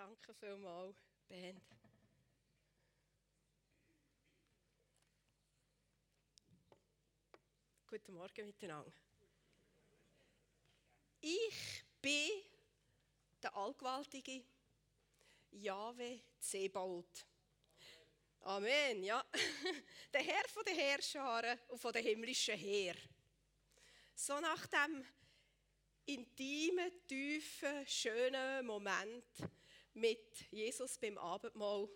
Danke vielmals, Band. Guten Morgen miteinander. Ich bin der Allgewaltige Jahwe Zebaoth. Amen, ja. Der Herr von den Herrscharen und von den himmlischen Heer. So nach dem intimen, tiefen, schönen Moment mit Jesus beim Abendmahl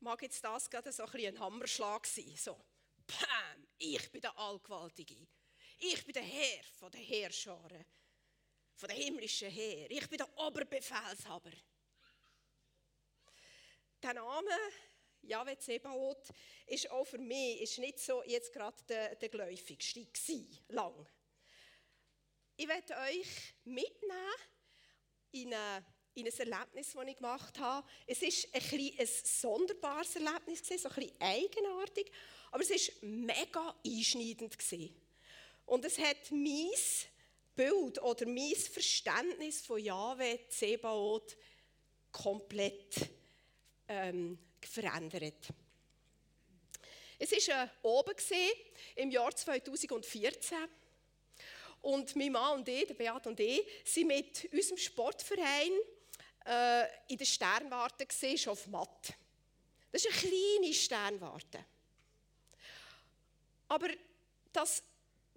mag jetzt das gerade so ein, ein Hammerschlag sein. So, Pam, ich bin der Allgewaltige. Ich bin der Herr von den Heerscharen, von der himmlischen Heer. Ich bin der Oberbefehlshaber. Der Name Jahwe Zebaoth ist auch für mich ist nicht so jetzt gerade der, der geläufigste gewesen, lang. Ich werde euch mitnehmen in, eine, in ein Erlebnis, das ich gemacht habe. Es war ein, ein sonderbares Erlebnis, so ein bisschen eigenartig, aber es war mega einschneidend. Und es hat mein Bild oder mein Verständnis von Jahwe Zebaoth komplett ähm, verändert. Es war äh, oben im Jahr 2014. Und mein Mann und ich, der Beat und ich, sind mit unserem Sportverein äh, in der Sternwarte gesehen, auf Matt. Das ist eine kleine Sternwarte. Aber das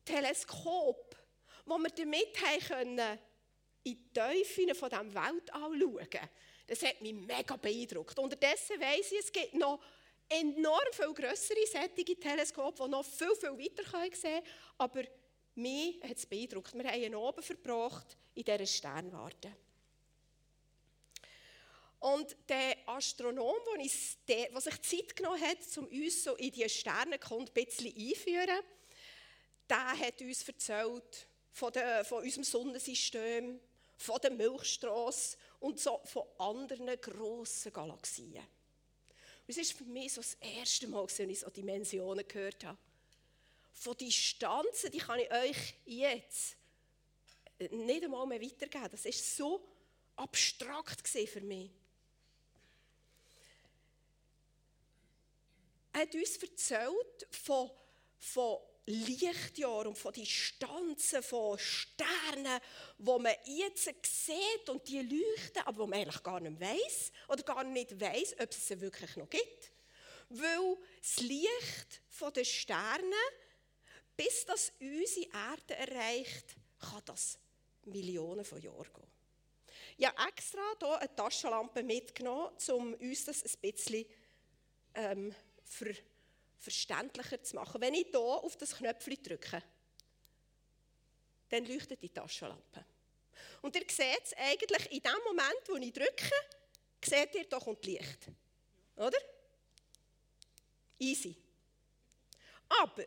Teleskop, das wir damit können, in die Tiefen von diesem Weltall schauen das hat mich mega beeindruckt. Unterdessen weiss ich, es gibt noch enorm viel grössere sättige Teleskope, die noch viel, viel weiter sehen können. Aber mich hat es beeindruckt. Wir haben ihn oben verbracht in dieser Sternwarte. Und der Astronom, der sich Zeit genommen hat, um uns so in diese Sternenkunde ein bisschen einzuführen, der hat uns erzählt von, der, von unserem Sonnensystem, von der Milchstraße und so von anderen grossen Galaxien. Und es ist für mich so das erste Mal, als ich so Dimensionen gehört habe. Von Distanzen, die kann ich euch jetzt nicht einmal mehr weitergeben. Das war so abstrakt für mich. Er hat uns erzählt von, von Lichtjahren und von Distanzen von Sternen, wo man jetzt sieht und die leuchten, aber wo man eigentlich gar nicht weiß oder gar nicht weiß, ob es sie wirklich noch gibt. Weil das Licht der Sterne, bis das unsere Erde erreicht, kann das Millionen von Jahren gehen. Ich habe extra hier eine Taschenlampe mitgenommen, um uns das ein bisschen ähm, für verständlicher zu machen. Wenn ich hier auf das Knöpfchen drücke, dann leuchtet die Taschenlampe. Und ihr seht es eigentlich in dem Moment, wo ich drücke, seht ihr, da kommt Licht. Oder? Easy. Aber,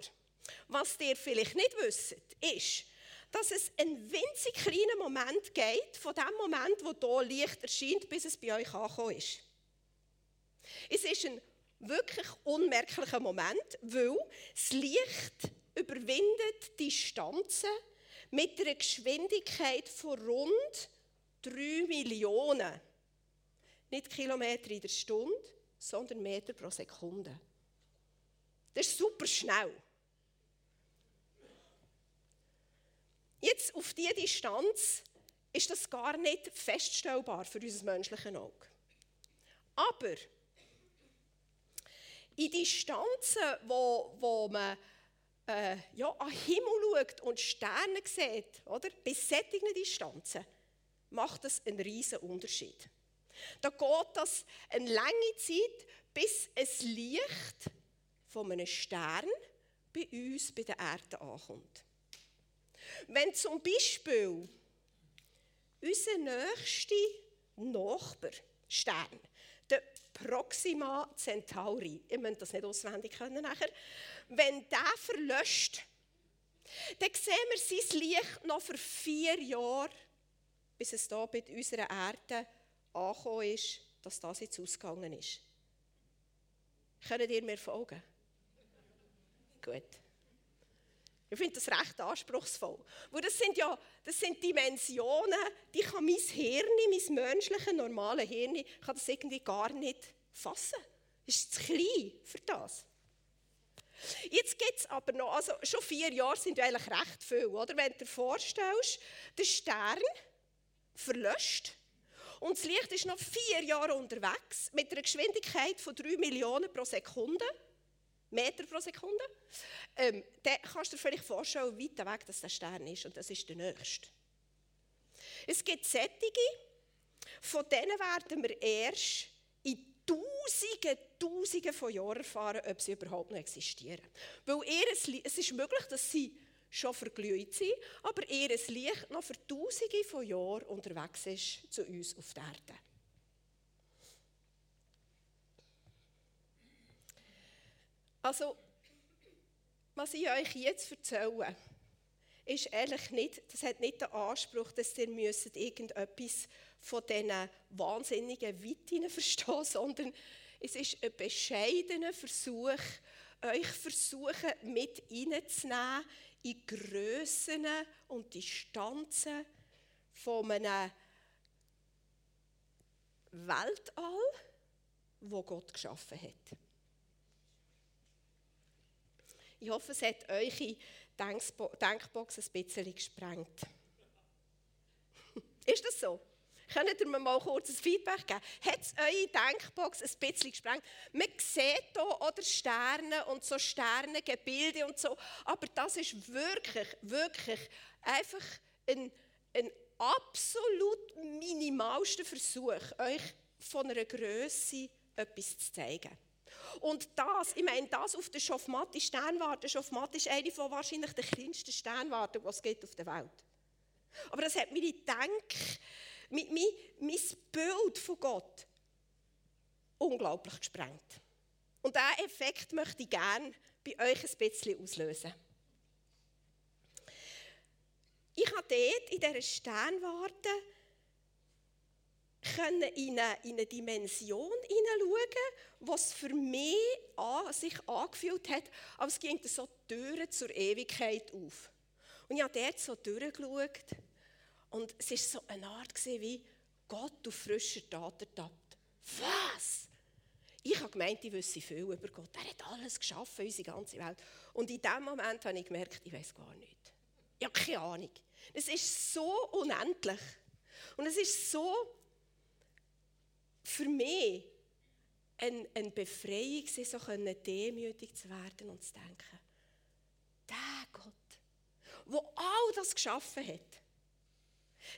was ihr vielleicht nicht wisst, ist, dass es einen winzig kleinen Moment geht, von dem Moment, wo hier Licht erscheint, bis es bei euch angekommen ist. Es ist ein wirklich unmerklicher Moment, weil das Licht überwindet Distanzen mit einer Geschwindigkeit von rund 3 Millionen. Nicht Kilometer in der Stunde, sondern Meter pro Sekunde. Das ist super schnell. Jetzt auf diese Distanz ist das gar nicht feststellbar für unser menschliches Auge. Aber in Distanzen, wo, wo man äh, ja, an den Himmel schaut und Sterne sieht, oder? bis solchen Distanzen, macht das einen riesen Unterschied. Da geht das eine lange Zeit, bis ein Licht von einem Stern bei uns, bei der Erde ankommt. Wenn zum Beispiel unser nächster Nachbar, Stern, der Proxima Centauri, ihr müsst das nicht auswendig können nachher, wenn der verlöscht, dann sehen wir sein Licht noch für vier Jahre, bis es hier bei unserer Erde angekommen ist, dass das jetzt ausgegangen ist. Könnt ihr mir folgen? Gut. Ich finde das recht anspruchsvoll. Weil das sind ja das sind Dimensionen, die kann mein Hirn, mein menschliches, normales Hirn, kann das irgendwie gar nicht fassen. Es ist zu klein für das. Jetzt gibt es aber noch, also schon vier Jahre sind ja eigentlich recht viel, oder? Wenn du dir vorstellst, der Stern verlöscht und das Licht ist noch vier Jahre unterwegs mit einer Geschwindigkeit von drei Millionen pro Sekunde, Meter pro Sekunde, ähm, dann kannst du dir vielleicht vorstellen, wie weit weg das der Stern ist und das ist der nächste. Es gibt Sättige, von denen werden wir erst in Tausende, Tausende von Jahren erfahren, ob sie überhaupt noch existieren. Weil es ist möglich, dass sie schon verglüht sind, aber ihr Licht noch für Tausende von Jahren unterwegs ist zu uns auf der Erde. Also, was ich euch jetzt erzähle, ist ehrlich nicht, das hat nicht den Anspruch, dass ihr müsst irgendetwas von diesen wahnsinnigen Weiten verstehen, sondern es ist ein bescheidener Versuch, euch versuchen mit reinzunehmen in Grössen und Distanzen von einem Weltall, wo Gott geschaffen hat. Ich hoffe, es hat eure Denkbox ein bisschen gesprengt. Ist das so? Könnt ihr mir mal kurz ein Feedback geben? Hat es eure Denkbox ein bisschen gesprengt? Man sieht hier oder Sterne und so Sternengebilde und so, aber das ist wirklich, wirklich einfach ein, ein absolut minimalster Versuch, euch von einer Größe etwas zu zeigen. Und das, ich meine, das auf der Schofmati-Sternwarte, Schofmati ist eine von wahrscheinlich der kleinsten Sternwarten, die es auf der Welt. Aber das hat meine Denk, mein, mein, mein Bild von Gott unglaublich gesprengt. Und diesen Effekt möchte ich gerne bei euch ein bisschen auslösen. Ich habe dort in dieser Sternwarte können in eine, in eine Dimension hineinschauen, was für mich an, sich angefühlt hat, als ging so Türen zur Ewigkeit auf. Und ich habe dort so durchgeschaut und es war so eine Art wie Gott auf frischer Tat ertappt. Was? Ich habe gemeint, ich wüsste viel über Gott. Er hat alles geschaffen, unsere ganze Welt. Und in dem Moment habe ich gemerkt, ich weiß gar nicht. Ich habe keine Ahnung. Es ist so unendlich. Und es ist so für mich eine, eine Befreiung, so demütig zu werden und zu denken, der Gott, der all das geschaffen hat,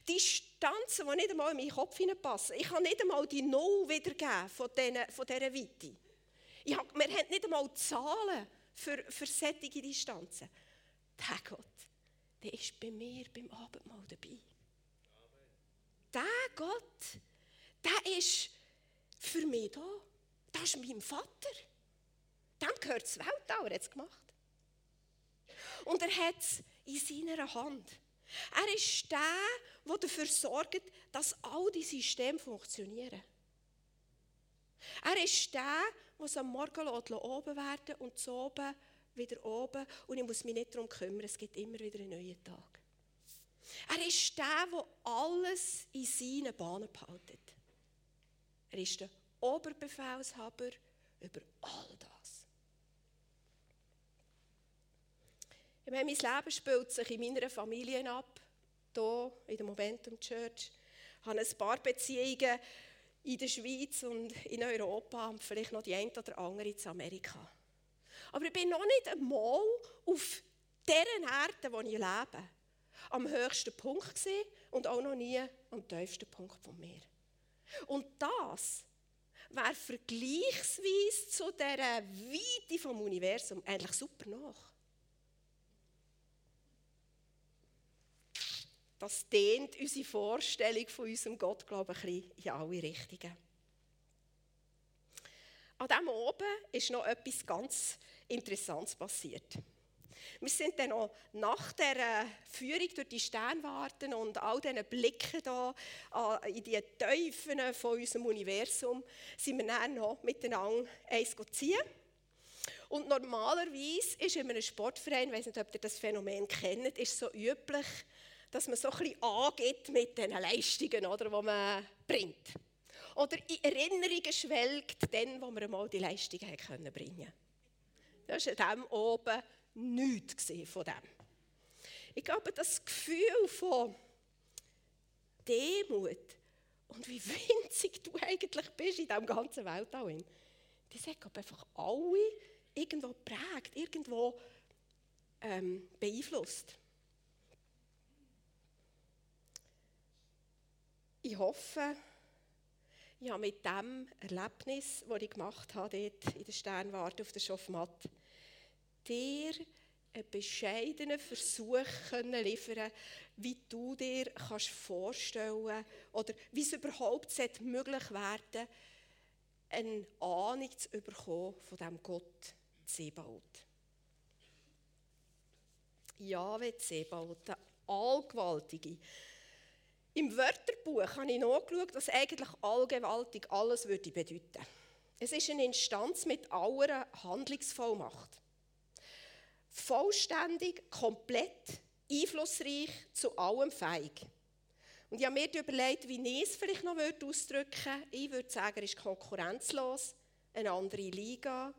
die Stanzen, die nicht einmal in meinen Kopf hineinpassen, ich kann nicht einmal die Null wiedergeben von, von dieser Weite. Ich hab, wir haben nicht einmal Zahlen für, für solche Distanzen. Der Gott, der ist bei mir beim Abendmahl dabei. Amen. Der Gott, der ist für mich da. Das ist mein Vater. Dem gehört das Weltall, er hat es gemacht. Und er hat es in seiner Hand. Er ist der, der dafür sorgt, dass all die Systeme funktionieren. Er ist der, der es am Morgen oben werden und zu oben wieder oben. Und ich muss mich nicht darum kümmern, es gibt immer wieder einen neuen Tag. Er ist der, der alles in seinen Bahnen behaltet. Er ist der Oberbefehlshaber über all das. Ich meine, mein Leben spielt sich in meiner Familie ab, hier in der Momentum Church. Ich habe ein paar Beziehungen in der Schweiz und in Europa und vielleicht noch die eine oder andere in Amerika. Aber ich bin noch nicht einmal auf dieser Erde, wo ich lebe, am höchsten Punkt gesehen und auch noch nie am tiefsten Punkt von mir. Und das wäre vergleichsweise zu dieser Weite vom Universum eigentlich super nach. Das dehnt unsere Vorstellung von unserem Gott, glaube ich, in alle Richtungen. An diesem oben ist noch etwas ganz Interessantes passiert. Wir sind dann noch nach der Führung durch die Sternwarten und all diesen Blicken da in die Tiefen von unserem Universum, sind wir dann noch miteinander eins ziehen. Und normalerweise ist in einem Sportverein, ich weiß nicht, ob ihr das Phänomen kennt, ist so üblich, dass man so ein bisschen angeht mit den Leistungen, oder, die man bringt. Oder in Erinnerungen schwelgt, dann, wo man einmal die Leistungen bringen konnte. Das an dem oben nichts von dem. Ich glaube, das Gefühl von Demut und wie winzig du eigentlich bist in diesem ganzen Weltall, das hat einfach alle irgendwo prägt, irgendwo ähm, beeinflusst. Ich hoffe, ich habe mit dem Erlebnis, das ich gemacht habe, dort in der Sternwarte auf der Schaffmatt, dir einen bescheidenen Versuch können liefern wie du dir kannst vorstellen oder wie es überhaupt möglich werden eine Ahnung zu bekommen von diesem Gott Zebaut. Jahwe Zebaut, der Allgewaltige. Im Wörterbuch habe ich nachgeschaut, was eigentlich allgewaltig alles bedeuten. Es ist eine Instanz mit aller Handlungsvollmacht vollständig, komplett, einflussreich, zu allem fähig. Und ich habe mir überlegt, wie ich es vielleicht noch ausdrücken würde. Ich würde sagen, er ist konkurrenzlos, eine andere Liga,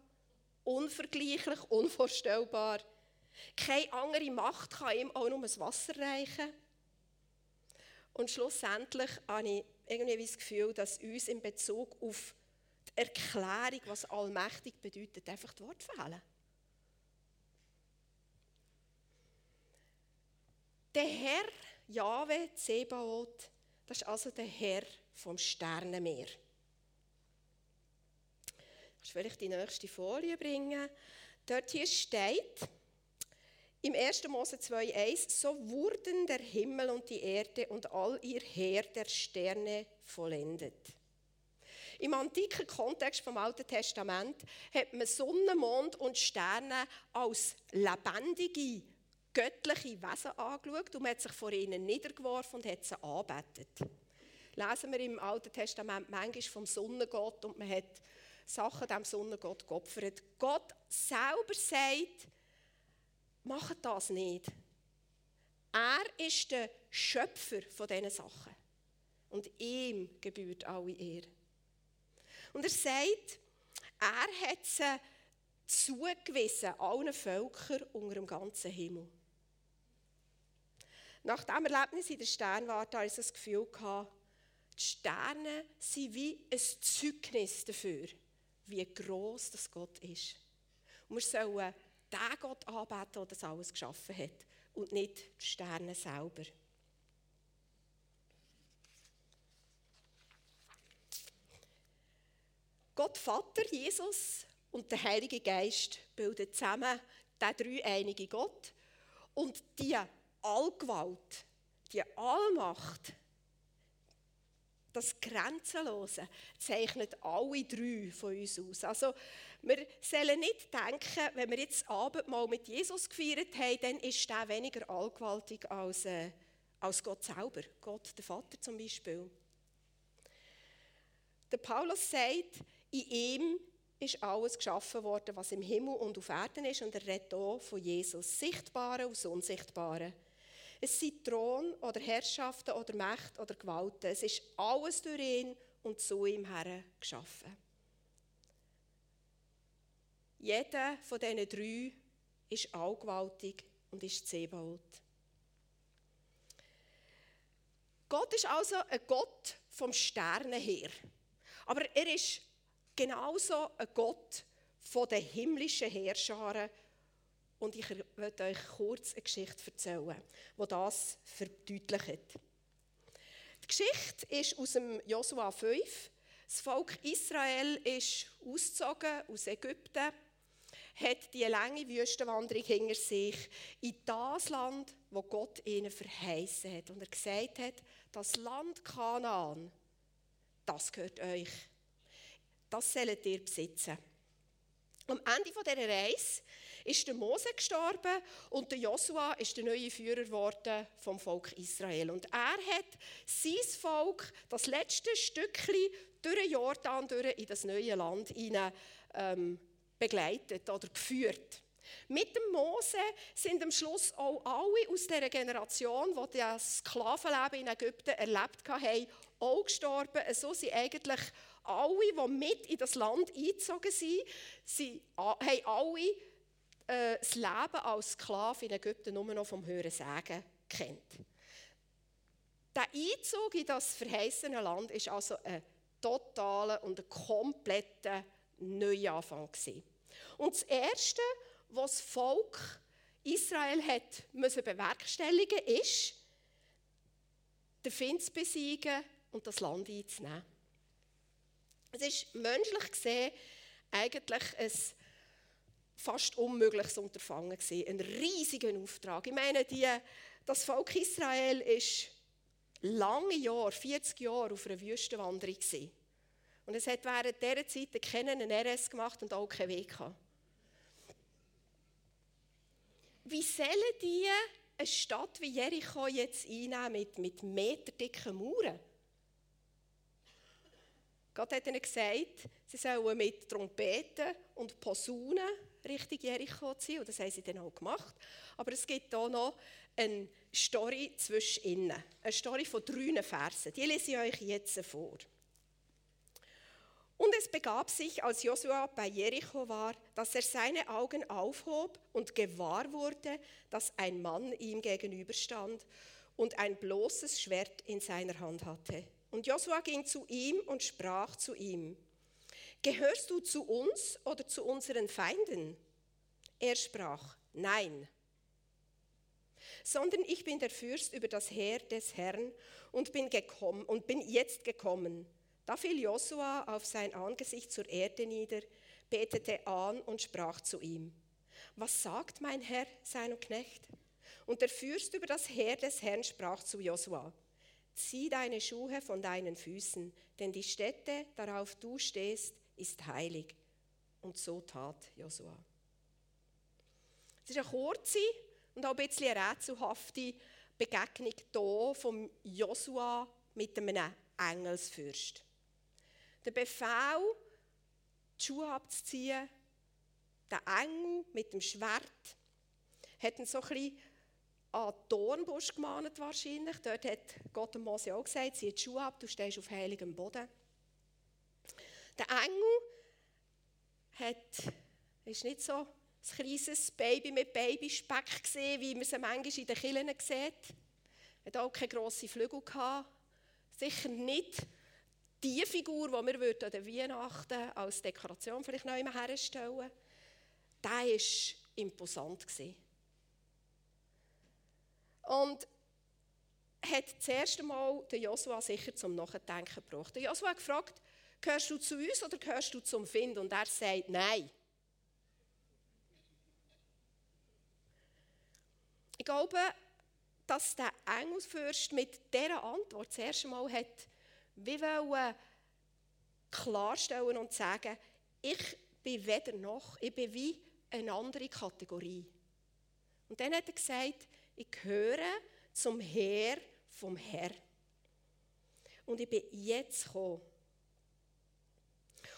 unvergleichlich, unvorstellbar. Keine andere Macht kann ihm auch nur das Wasser reichen. Und schlussendlich habe ich irgendwie das Gefühl, dass uns in Bezug auf die Erklärung, was allmächtig bedeutet, einfach die Worte fehlen. Der Herr, Jahwe Zebaoth, das ist also der Herr vom Sternenmeer. Will vielleicht die nächste Folie bringen. Dort hier steht, im 1. Mose 2,1, so wurden der Himmel und die Erde und all ihr Heer der Sterne vollendet. Im antiken Kontext vom Alten Testament hat man Sonne, Mond und Sterne als lebendige göttliche Wesen angeschaut und hat sich vor ihnen niedergeworfen und hat sie anbetet. Lesen wir im Alten Testament manchmal vom Sonnengott und man hat Sachen dem Sonnengott geopfert. Gott selber sagt, macht das nicht. Er ist der Schöpfer von diesen Sachen. Und ihm gebührt alle Ehre. Und er sagt, er hat sie zugewiesen, allen Völkern unter dem ganzen Himmel. Nach diesem Erlebnis in der Sternwarte hatte ich das Gefühl, die Sterne sind wie ein Zeugnis dafür, wie gross das Gott ist. Und wir sollen den Gott anbeten, der das alles geschaffen hat und nicht die Sterne selber. Gott Vater, Jesus und der Heilige Geist bilden zusammen den dreieinigen Gott. Und die Allgewalt, die Allmacht, das Grenzenlose zeichnet alle drei von uns aus. Also wir sollen nicht denken, wenn wir jetzt Abendmahl mit Jesus gefeiert haben, dann ist der weniger allgewaltig als, äh, als Gott selber, Gott der Vater zum Beispiel. Der Paulus sagt, in ihm ist alles geschaffen worden, was im Himmel und auf Erden ist, und er redet hier von Jesus, Sichtbare und Unsichtbare. Es sind Thron oder Herrschaften oder Mächte oder Gewalten. Es ist alles durch ihn und zu ihm her geschaffen. Jeder von diesen drei ist allgewaltig und ist Zebaut. Gott ist also ein Gott vom Sternen her. Aber er ist genauso ein Gott von den himmlischen Herrscharen und ich möchte euch kurz eine Geschichte erzählen, die das verdeutlicht. Die Geschichte ist aus dem Josua 5. Das Volk Israel ist ausgezogen aus Ägypten, hat die lange Wüstenwanderung hinter sich in das Land, wo Gott ihnen verheißen hat. Und er gesagt hat, das Land Kanaan, das gehört euch. Das sollt ihr besitzen. Am Ende dieser Reise ist der Mose gestorben und der Josua ist der neue Führer geworden vom Volk Israel. Und er hat sein Volk das letzte Stückchen durch den Jordan durch in das neue Land hinein, ähm, begleitet oder geführt. Mit dem Mose sind am Schluss auch alle aus dieser Generation, die das Sklavenleben in Ägypten erlebt haben, auch gestorben. So sind eigentlich alle, die mit in das Land eingezogen sind, sie haben alle äh, das Leben als Sklave in Ägypten nur noch vom Hören sagen kennt. Der Einzug in das verheißene Land ist also ein totaler und ein kompletter Neuanfang gewesen. Und das Erste, was das Volk Israel hat müssen bewerkstelligen, ist, den Find zu besiegen und das Land einzunehmen. Es ist menschlich gesehen eigentlich ein fast unmögliches Unterfangen gewesen, ein riesiger Auftrag. Ich meine, die, das Volk Israel ist lange Jahre, 40 Jahre auf einer Wüstenwanderung gewesen. Und es hat während dieser Zeit keinen RS gemacht und auch keinen Weg gehabt. Wie sollen die eine Stadt wie Jericho jetzt einnehmen mit, mit meterdicken Mauern? Gott hat ihnen gesagt, sie sollen mit Trompeten und Posaunen Richtung Jericho ziehen. Und das haben sie dann auch gemacht. Aber es gibt hier noch eine Story zwischen ihnen. Eine Story von drei Versen. Die lese ich euch jetzt vor. Und es begab sich, als Josua bei Jericho war, dass er seine Augen aufhob und gewahr wurde, dass ein Mann ihm gegenüberstand und ein bloßes Schwert in seiner Hand hatte. Und Josua ging zu ihm und sprach zu ihm, Gehörst du zu uns oder zu unseren Feinden? Er sprach, Nein, sondern ich bin der Fürst über das Heer des Herrn und bin, gekommen, und bin jetzt gekommen. Da fiel Josua auf sein Angesicht zur Erde nieder, betete an und sprach zu ihm, was sagt mein Herr seinem Knecht? Und der Fürst über das Heer des Herrn sprach zu Josua, zieh deine Schuhe von deinen Füßen, denn die Stätte, darauf du stehst, ist heilig. Und so tat Josua. Es ist eine kurze und auch ein bisschen rätselhafte Begegnung hier von Josua mit einem Engelsfürst der Befehl, die Schuhe abzuziehen, der Engel mit dem Schwert, hat ihn so ein bisschen an den Dornbusch gemahnt wahrscheinlich. Dort hat Gott dem Mose auch gesagt, zieh die Schuhe ab, du stehst auf heiligem Boden. Der Engel hat, ist nicht so ein kleines Baby mit Babyspeck gesehen, wie man es manchmal in den Killen sieht. Hat auch keine grossen Flügel gehabt. Sicher nicht die Figur, die wir an den Weihnachten als Dekoration vielleicht noch herstellen der war imposant. Und hat das erste Mal den Joshua sicher zum Nachdenken gebracht. Der Joshua hat gefragt, gehörst du zu uns oder gehörst du zum Find? Und er sagt, nein. Ich glaube, dass der Engelsfürst mit dieser Antwort das erste Mal hat wir wollen klarstellen und sagen, ich bin weder noch, ich bin wie eine andere Kategorie. Und dann hat er gesagt, ich gehöre zum Herr vom Herr. Und ich bin jetzt gekommen.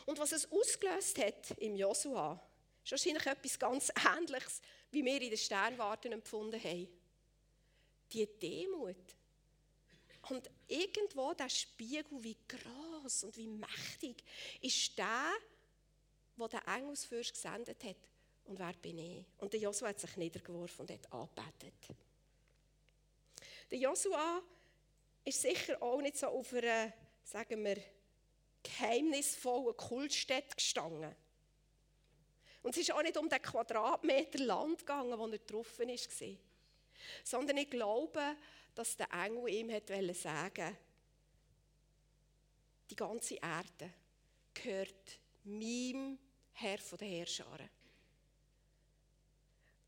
Und was es ausgelöst hat im Josua, ist wahrscheinlich etwas ganz Ähnliches, wie wir in den Sternwarten empfunden haben. Die Demut, und irgendwo der Spiegel, wie groß und wie mächtig, ist der, wo der Engelsfürst gesendet hat. Und wer bin ich? Und der Josua hat sich niedergeworfen und hat angebetet. Der Josua ist sicher auch nicht so auf einer, sagen wir, geheimnisvollen Kultstätte gestanden. Und es ist auch nicht um den Quadratmeter Land gegangen, wo er getroffen war. Sondern ich glaube, dass der Engel ihm hat sagen die ganze Erde gehört meinem Herr von der Herrscharen.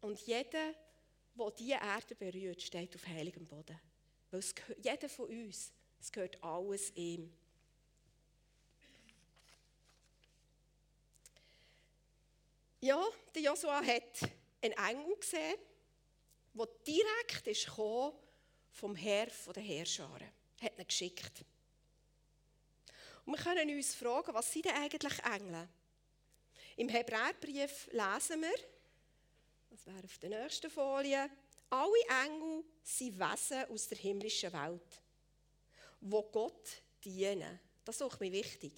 Und jeder, der diese Erde berührt, steht auf heiligem Boden. Weil es gehört, jeder von uns, es gehört alles ihm. Ja, der Joshua hat einen Engel gesehen, der direkt ist gekommen vom Herr der Herrscharen. Hat ihn geschickt. Und wir können uns fragen, was sind denn eigentlich Engel? Im Hebräerbrief lesen wir, das wäre auf der nächsten Folie, alle Engel sind Wesen aus der himmlischen Welt, wo Gott dienen. Das ist auch mir wichtig.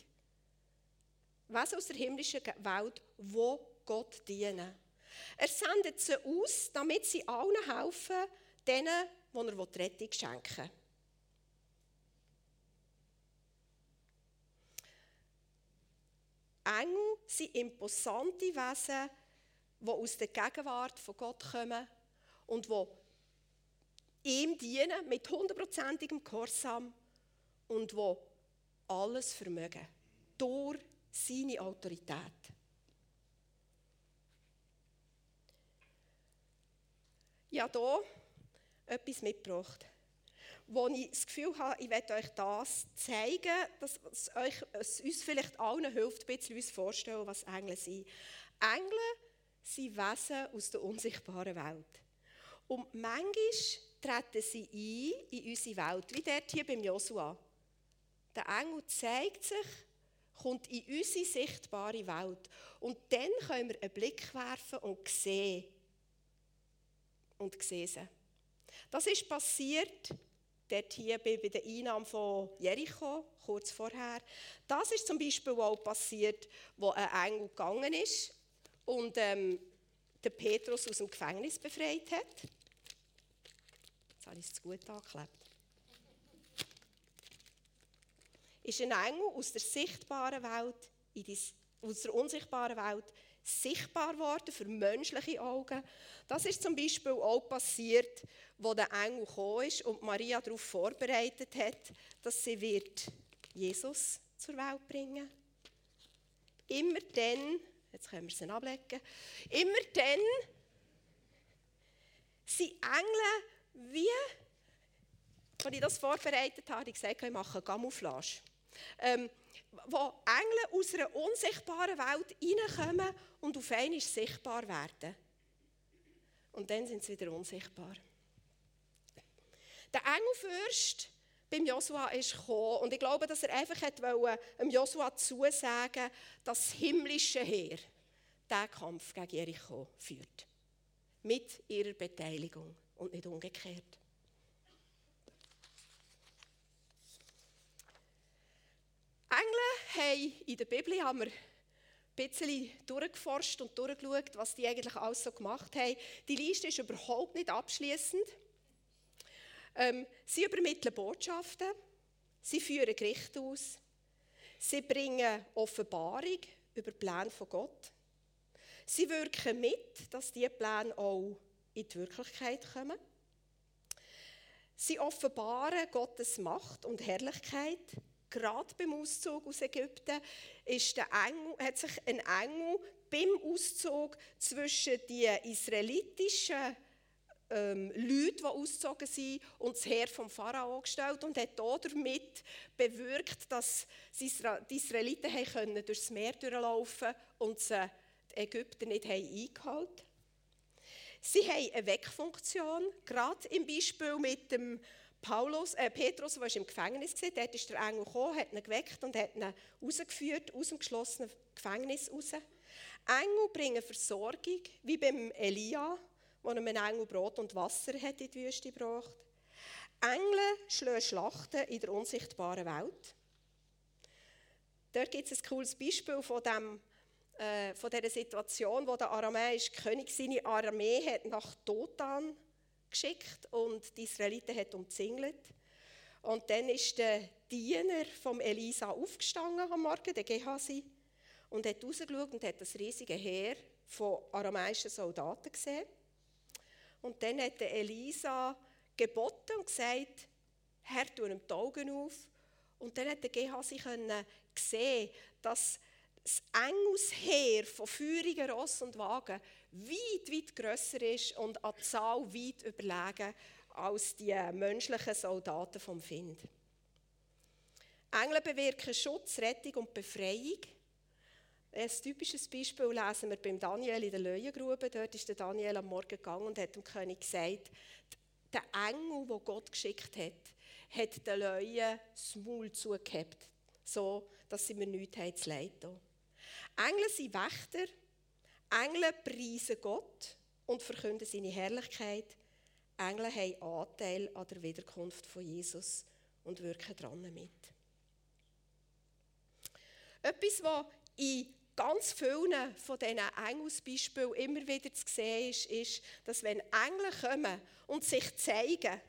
Wesen aus der himmlischen Welt, wo Gott dienen. Er sendet sie aus, damit sie allen helfen, denen, die er Rettung schenken will. Engel sind imposante Wesen, die aus der Gegenwart von Gott kommen und die ihm dienen mit hundertprozentigem Gehorsam und die alles vermögen durch seine Autorität. Ja, hier etwas mitgebracht, wo ich das Gefühl habe, ich werde euch das zeigen, dass es, euch, es uns vielleicht allen hilft, ein bisschen uns vorstellen, was Engel sind. Engel sind Wesen aus der unsichtbaren Welt. Und manchmal treten sie ein in unsere Welt, wie dort hier beim Josua. Der Engel zeigt sich, kommt in unsere sichtbare Welt. Und dann können wir einen Blick werfen und sehen. Und sehen sie. Das ist passiert dort hier bei der Einnahme von Jericho, kurz vorher. Das ist zum Beispiel auch passiert, wo ein Engel gegangen ist und ähm, den Petrus aus dem Gefängnis befreit hat. Jetzt habe ich es zu gut angeklebt. Ist ein Engel aus der sichtbaren Welt, in die, aus der unsichtbaren Welt sichtbar worden für menschliche Augen. Das ist zum Beispiel auch passiert, wo der Engel gekommen ist und Maria darauf vorbereitet hat, dass sie wird Jesus zur Welt bringen. Immer dann Jetzt können wir sie ablegen. Immer dann sind Engel wie, als ich das vorbereitet habe, ich gesagt, ich mache Camouflage. Ähm, wo Engel aus einer unsichtbaren Welt reinkommen und auf einmal sichtbar werden. Und dann sind sie wieder unsichtbar. Der Engelfürst beim Josua ist gekommen. Und ich glaube, dass er einfach wollte, dem Josua zusagen, dass das himmlische Heer diesen Kampf gegen Jericho führt. Mit ihrer Beteiligung und nicht umgekehrt. Engel haben in der Bibel haben wir ein bisschen durchgeforscht und durchgeschaut, was die eigentlich alles so gemacht haben. Die Liste ist überhaupt nicht abschließend. Ähm, sie übermitteln Botschaften, sie führen Gerichte aus, sie bringen Offenbarung über die Pläne von Gott. Sie wirken mit, dass diese Pläne auch in die Wirklichkeit kommen. Sie offenbaren Gottes Macht und Herrlichkeit. Gerade beim Auszug aus Ägypten ist der Engel, hat sich ein Engel beim Auszug zwischen den israelitischen ähm, Leute, die ausgezogen sind, und das Heer vom Pharao gestellt und hat damit bewirkt, dass die Israeliten können durchs Meer durchlaufen und sie die Ägypter nicht eingehalten haben. Sie haben eine Weckfunktion, gerade im Beispiel mit dem Paulus, äh, Petrus, der im Gefängnis war. Dort ist der Engel gekommen, hat ihn geweckt und hat ihn rausgeführt aus dem geschlossenen Gefängnis raus. Engel bringen Versorgung, wie beim Elia, wo einem Engel Brot und Wasser hat in die Wüste gebracht. Engel schlagen Schlachten in der unsichtbaren Welt. Dort gibt es ein cooles Beispiel von, dem, äh, von dieser Situation, wo der aramäische König seine Armee hat nach Dothan geschickt und die Israeliten hat umzingelt. Und dann ist der Diener vom Elisa aufgestanden am Morgen, der Gehasi, und hat rausgeschaut und hat das riesige Heer von aramäischen Soldaten gesehen. Und dann hat Elisa geboten und gesagt, Herr, tu ihm die Augen auf. Und dann der Gehasi sehen, dass das Engelsheer von feurigen Ross und Wagen weit, weit grösser ist und an Zahl weit überlegen als die menschlichen Soldaten vom Find. Engel bewirken Schutz, Rettung und Befreiung. Ein typisches Beispiel lesen wir beim Daniel in der Löwengrube. Dort ist der Daniel am Morgen gegangen und hat dem König gesagt, der Engel, den Gott geschickt hat, hat den Löwen das Maul zugehabt, so dass sie mir nichts haben zu leiden. Engel sind Wächter, Engel preisen Gott und verkünden seine Herrlichkeit. Engel haben Anteil an der Wiederkunft von Jesus und wirken dran mit. Etwas, was in ganz vielen von diesen Engelsbeispielen immer wieder zu sehen ist, ist, dass wenn Engel kommen und sich zeigen,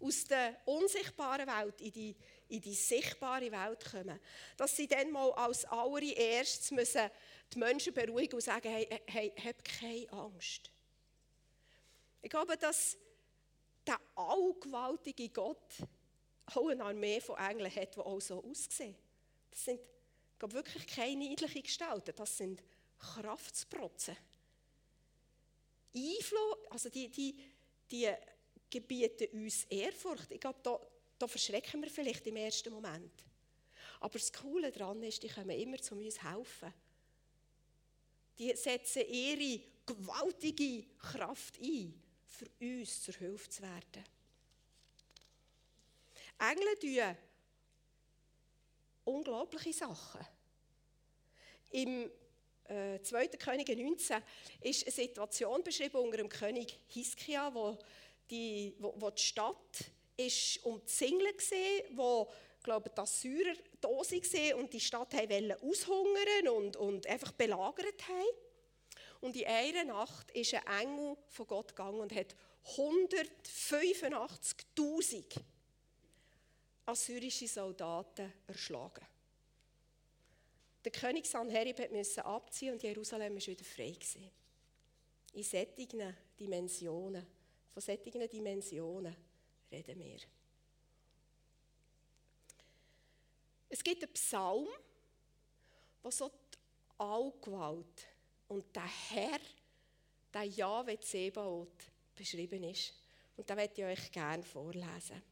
aus der unsichtbaren Welt in die, in die sichtbare Welt kommen, dass sie dann mal als allererstes müssen die Menschen beruhigen und sagen, hey, hey, hab keine Angst. Ich glaube, dass der allgewaltige Gott auch eine Armee von Engeln hat, die auch so aussehen. Das sind glaube, wirklich keine niedlichen Gestalten, das sind Kraftsprotzen. Einfluss, also die, die, die gebieten uns Ehrfurcht. Ich glaube, da, da verschrecken wir vielleicht im ersten Moment. Aber das Coole daran ist, die kommen immer zu uns helfen. Die setzen ihre gewaltige Kraft ein, für uns zur Hilfe zu werden. Engel tun unglaubliche Sachen. Im äh, 2. Könige 19 ist eine Situation beschrieben unter dem König Hiskia, wo die, wo, wo die Stadt ist umzingelt war, wo glaube die Assyrer da waren und die Stadt wollten aushungern und, und einfach belagert haben. Und in einer Nacht ist ein Engel von Gott gegangen und hat 185.000 assyrische Soldaten erschlagen. Der König Sanherib musste abziehen und Jerusalem war wieder frei. Gewesen. In solchen Dimensionen, von solchen Dimensionen reden wir. Es gibt einen Psalm, wo so die Allgewalt und der Herr, der Jahwe Zebaoth, beschrieben ist. Und da möchte ich euch gerne vorlesen.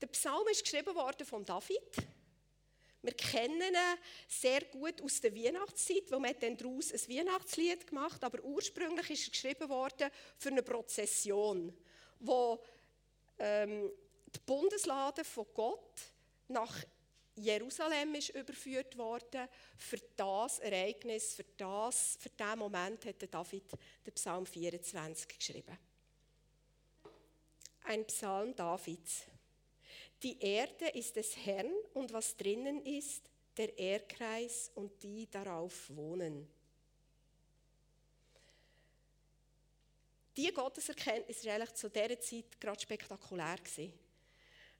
Der Psalm ist geschrieben worden von David. Wir kennen ihn sehr gut aus der Weihnachtszeit, weil man dann daraus ein Weihnachtslied gemacht aber ursprünglich ist er geschrieben worden für eine Prozession, wo ähm, die Bundeslade von Gott nach Jerusalem ist überführt worden. Für das Ereignis, für, das, für diesen Moment hat David den Psalm 24 geschrieben. Ein Psalm Davids. Die Erde ist des Herrn und was drinnen ist, der Erdkreis und die darauf wohnen. Diese Gotteserkenntnis war eigentlich zu dieser Zeit gerade spektakulär.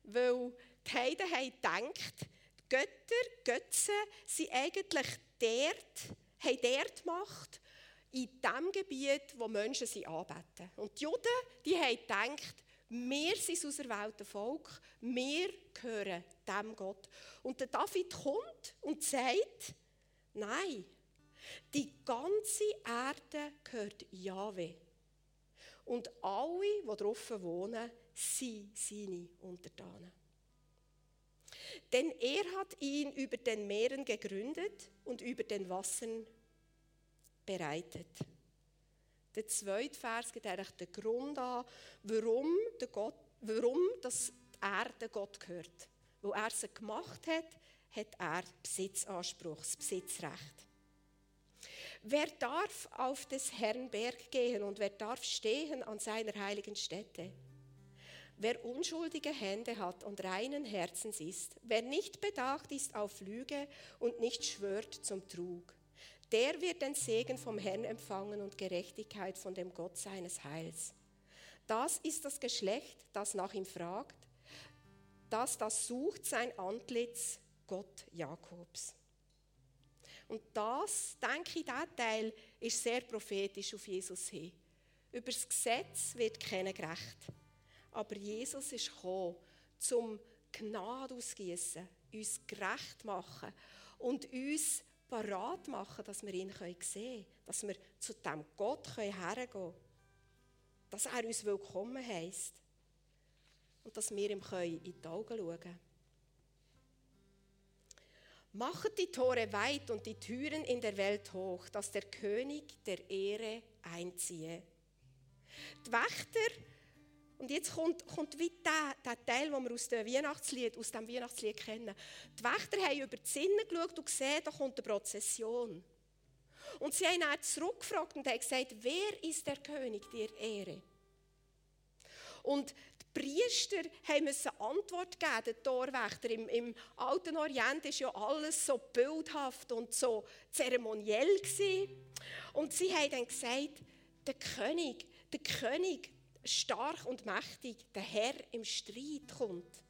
Weil die Heiden haben gedacht, die Götter, Götze sind eigentlich dort, haben dort Macht, in dem Gebiet, wo Menschen sie anbeten. Und die Juden, die haben gedacht, wir sind aus erwählten Volk, wir gehören dem Gott. Und der David kommt und sagt, nein, die ganze Erde gehört Jahwe. Und alle, die drauf wohnen, sind seine Untertanen. Denn er hat ihn über den Meeren gegründet und über den Wassern bereitet. Der zweite Vers gibt eigentlich den Grund an, warum, der Gott, warum das die Erde Gott gehört. Weil er sie gemacht hat, hat er Besitzanspruch, das Besitzrecht. Wer darf auf des Herrn Berg gehen und wer darf stehen an seiner heiligen Stätte? Wer unschuldige Hände hat und reinen Herzens ist, wer nicht bedacht ist auf Lüge und nicht schwört zum Trug, der wird den Segen vom Herrn empfangen und Gerechtigkeit von dem Gott seines Heils. Das ist das Geschlecht, das nach ihm fragt, das das sucht sein Antlitz, Gott Jakobs. Und das, denke ich, dieser Teil ist sehr prophetisch auf Jesus hin. Über das Gesetz wird keiner gerecht. Aber Jesus ist gekommen, zum Gnade ausgießen, uns gerecht machen und uns parat machen, dass wir ihn sehen können, dass wir zu dem Gott hergehen können, dass er uns willkommen heisst und dass wir ihm in die Augen schauen können. Machet die Tore weit und die Türen in der Welt hoch, dass der König der Ehre einziehe. Die Wächter Und jetzt kommt, kommt wie der, Teil, den wir aus dem Weihnachtslied, aus dem Weihnachtslied kennen. Die Wächter haben über die Sinne geschaut und gesehen, da kommt eine Prozession. Und sie haben dann zurückgefragt und haben gesagt, wer ist der König der Ehre? Und die Priester mussten Antwort geben, der Torwächter. Im, Im alten Orient war ja alles so bildhaft und so zeremoniell. Gewesen. Und sie haben dann gesagt, der König, der König, stark und mächtig, der Herr im Streit kommt.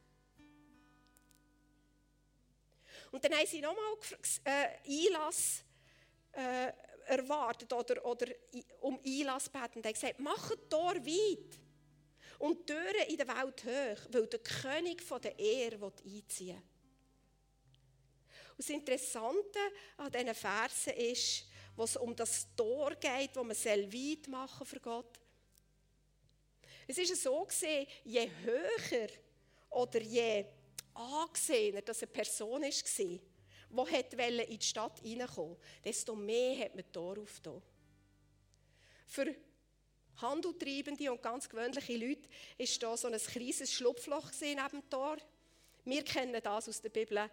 Und dann haben sie nochmal äh, Einlass äh, erwartet oder, oder um Einlass gebeten und haben gesagt, macht Tor weit und die Türen in der Welt hoch, weil der König von der Ehre einziehen will. Und das Interessante an diesen Versen ist, wo es um das Tor geht, wo man weit machen für Gott. Es ist so gesehen, je höher oder je angesehener dass eine Person war, die in die Stadt hineinkommen desto mehr hat man die Tor aufgetan. Für Handeltreibende und ganz gewöhnliche Leute ist da so ein kleines Schlupfloch neben dem Tor. Wir kennen das aus der Bibel.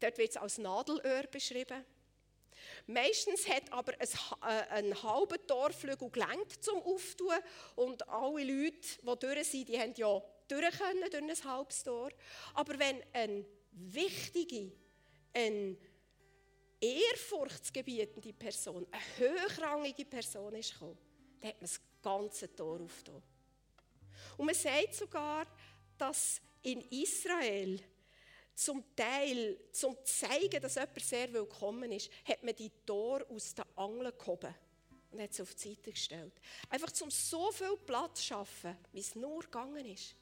Dort wird es als Nadelöhr beschrieben. Meistens hat aber ein, äh, ein halber Torflügel gelangt zum Auftun und alle Leute, die durch sind, die haben ja durch können durch ein halbes Tor. Aber wenn eine wichtige, eine ehrfurchtsgebietende Person, eine hochrangige Person ist gekommen, dann hat man das ganze Tor aufgetan. Und man sagt sogar, dass in Israel zum Teil, zum zeigen, dass jemand sehr willkommen ist, hat man die Tor aus den Angeln gehoben und hat sie auf die Seite gestellt. Einfach um so viel Platz zu schaffen, wie es nur gegangen ist.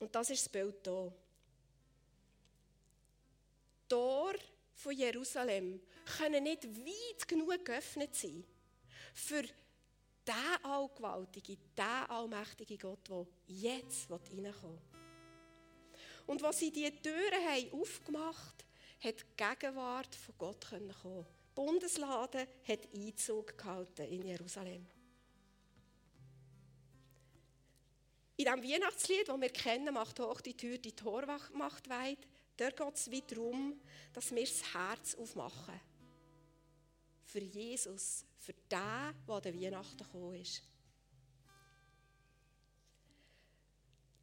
Und das ist das Bild hier. Die Tor von Jerusalem können nicht weit genug geöffnet sein für den allgewaltigen, den allmächtigen Gott, der jetzt reinkommen. Und was sie diese Türen haben aufgemacht hat die Gegenwart von Gott kommen. Die Bundeslade hat Einzug gehalten in Jerusalem. In diesem Weihnachtslied, das wir kennen, macht hoch die Tür, die Torwacht macht weit, dort geht es wieder darum, dass wir das Herz aufmachen. Für Jesus, für den, der an der Weihnachten gekommen ist.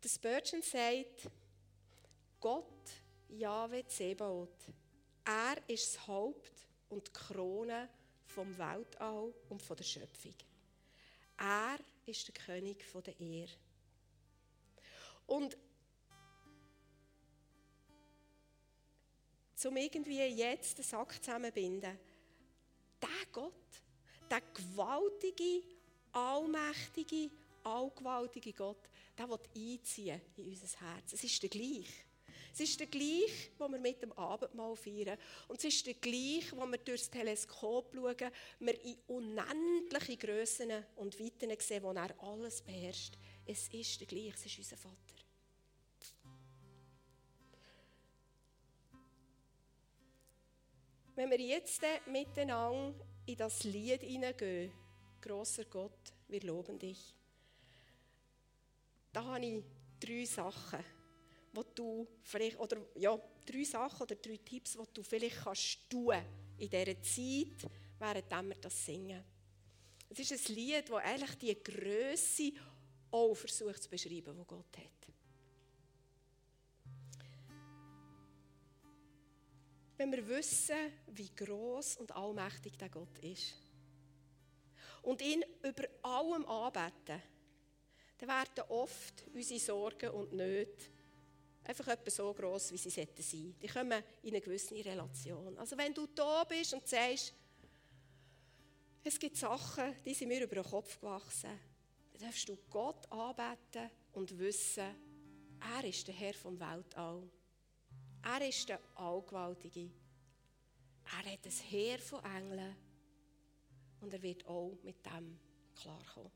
Der Spurgeon sagt, Gott, Jahwe Zebaoth, er ist das Haupt und die Krone vom Weltall und von der Schöpfung. Er ist der König von der Erde. Und zum irgendwie jetzt den Sack zusammenbinden, der Gott, der gewaltige, allmächtige, allgewaltige Gott, der will einziehen in unser Herz. Es ist der gleich. Es ist der gleiche, den wir mit dem Abendmahl feiern. Und es ist der gleiche, wo wir durch das Teleskop schauen, wir in unendliche Grössen und Weiten sehen, wo er alles beherrscht. Es ist der gleiche, es ist unser Vater. Wenn wir jetzt miteinander in das Lied hineingehen, großer Gott, wir loben dich, da habe ich drei Sachen wo du vielleicht, oder ja, drei Sachen oder drei Tipps, die du vielleicht kannst tun in dieser Zeit, während wir das singen. Es ist ein Lied, das eigentlich die Größe auch versucht zu beschreiben, die Gott hat. Wenn wir wissen, wie groß und allmächtig der Gott ist und ihn über allem anbeten, dann werden oft unsere Sorgen und Nöte einfach etwa so groß, wie sie sein sollten. Die kommen in eine gewisse Relation. Also wenn du da bist und sagst, es gibt Sachen, die sind mir über den Kopf gewachsen, dann darfst du Gott anbeten und wissen, er ist der Herr vom Weltall. Er ist der Allgewaltige. Er hat ein Heer von Engeln und er wird auch mit dem klarkommen.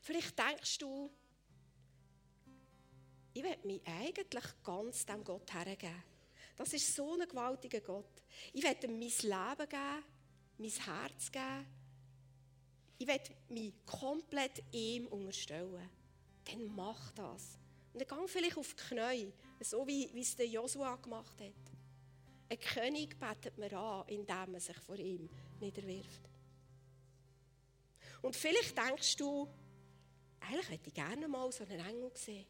Vielleicht denkst du, ich will mich eigentlich ganz dem Gott hergeben. Das ist so ein gewaltiger Gott. Ich will ihm mein Leben geben, mein Herz geben. ich will mich komplett ihm unterstellen, dann mach das. Und dann geh vielleicht auf die Knie, so wie, wie es der Josua gemacht hat. Ein König betet man an, indem man sich vor ihm niederwirft. Und vielleicht denkst du, eigentlich hätte ich gerne mal so einen Engel gesehen.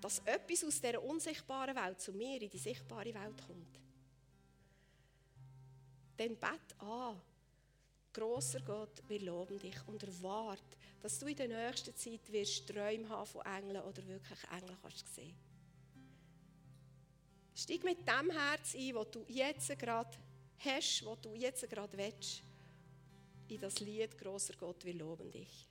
Dass etwas aus dieser unsichtbaren Welt zu mir in die sichtbare Welt kommt. Dann bet an. Grosser Gott, wir loben dich und erwarte, dass du in der nächsten Zeit wirst Träume haben von Engeln oder wirklich Engel kannst sehen. Steig mit dem Herz ein, das du jetzt gerade hast, was du jetzt gerade willst, in das Lied Grosser Gott, wir loben dich.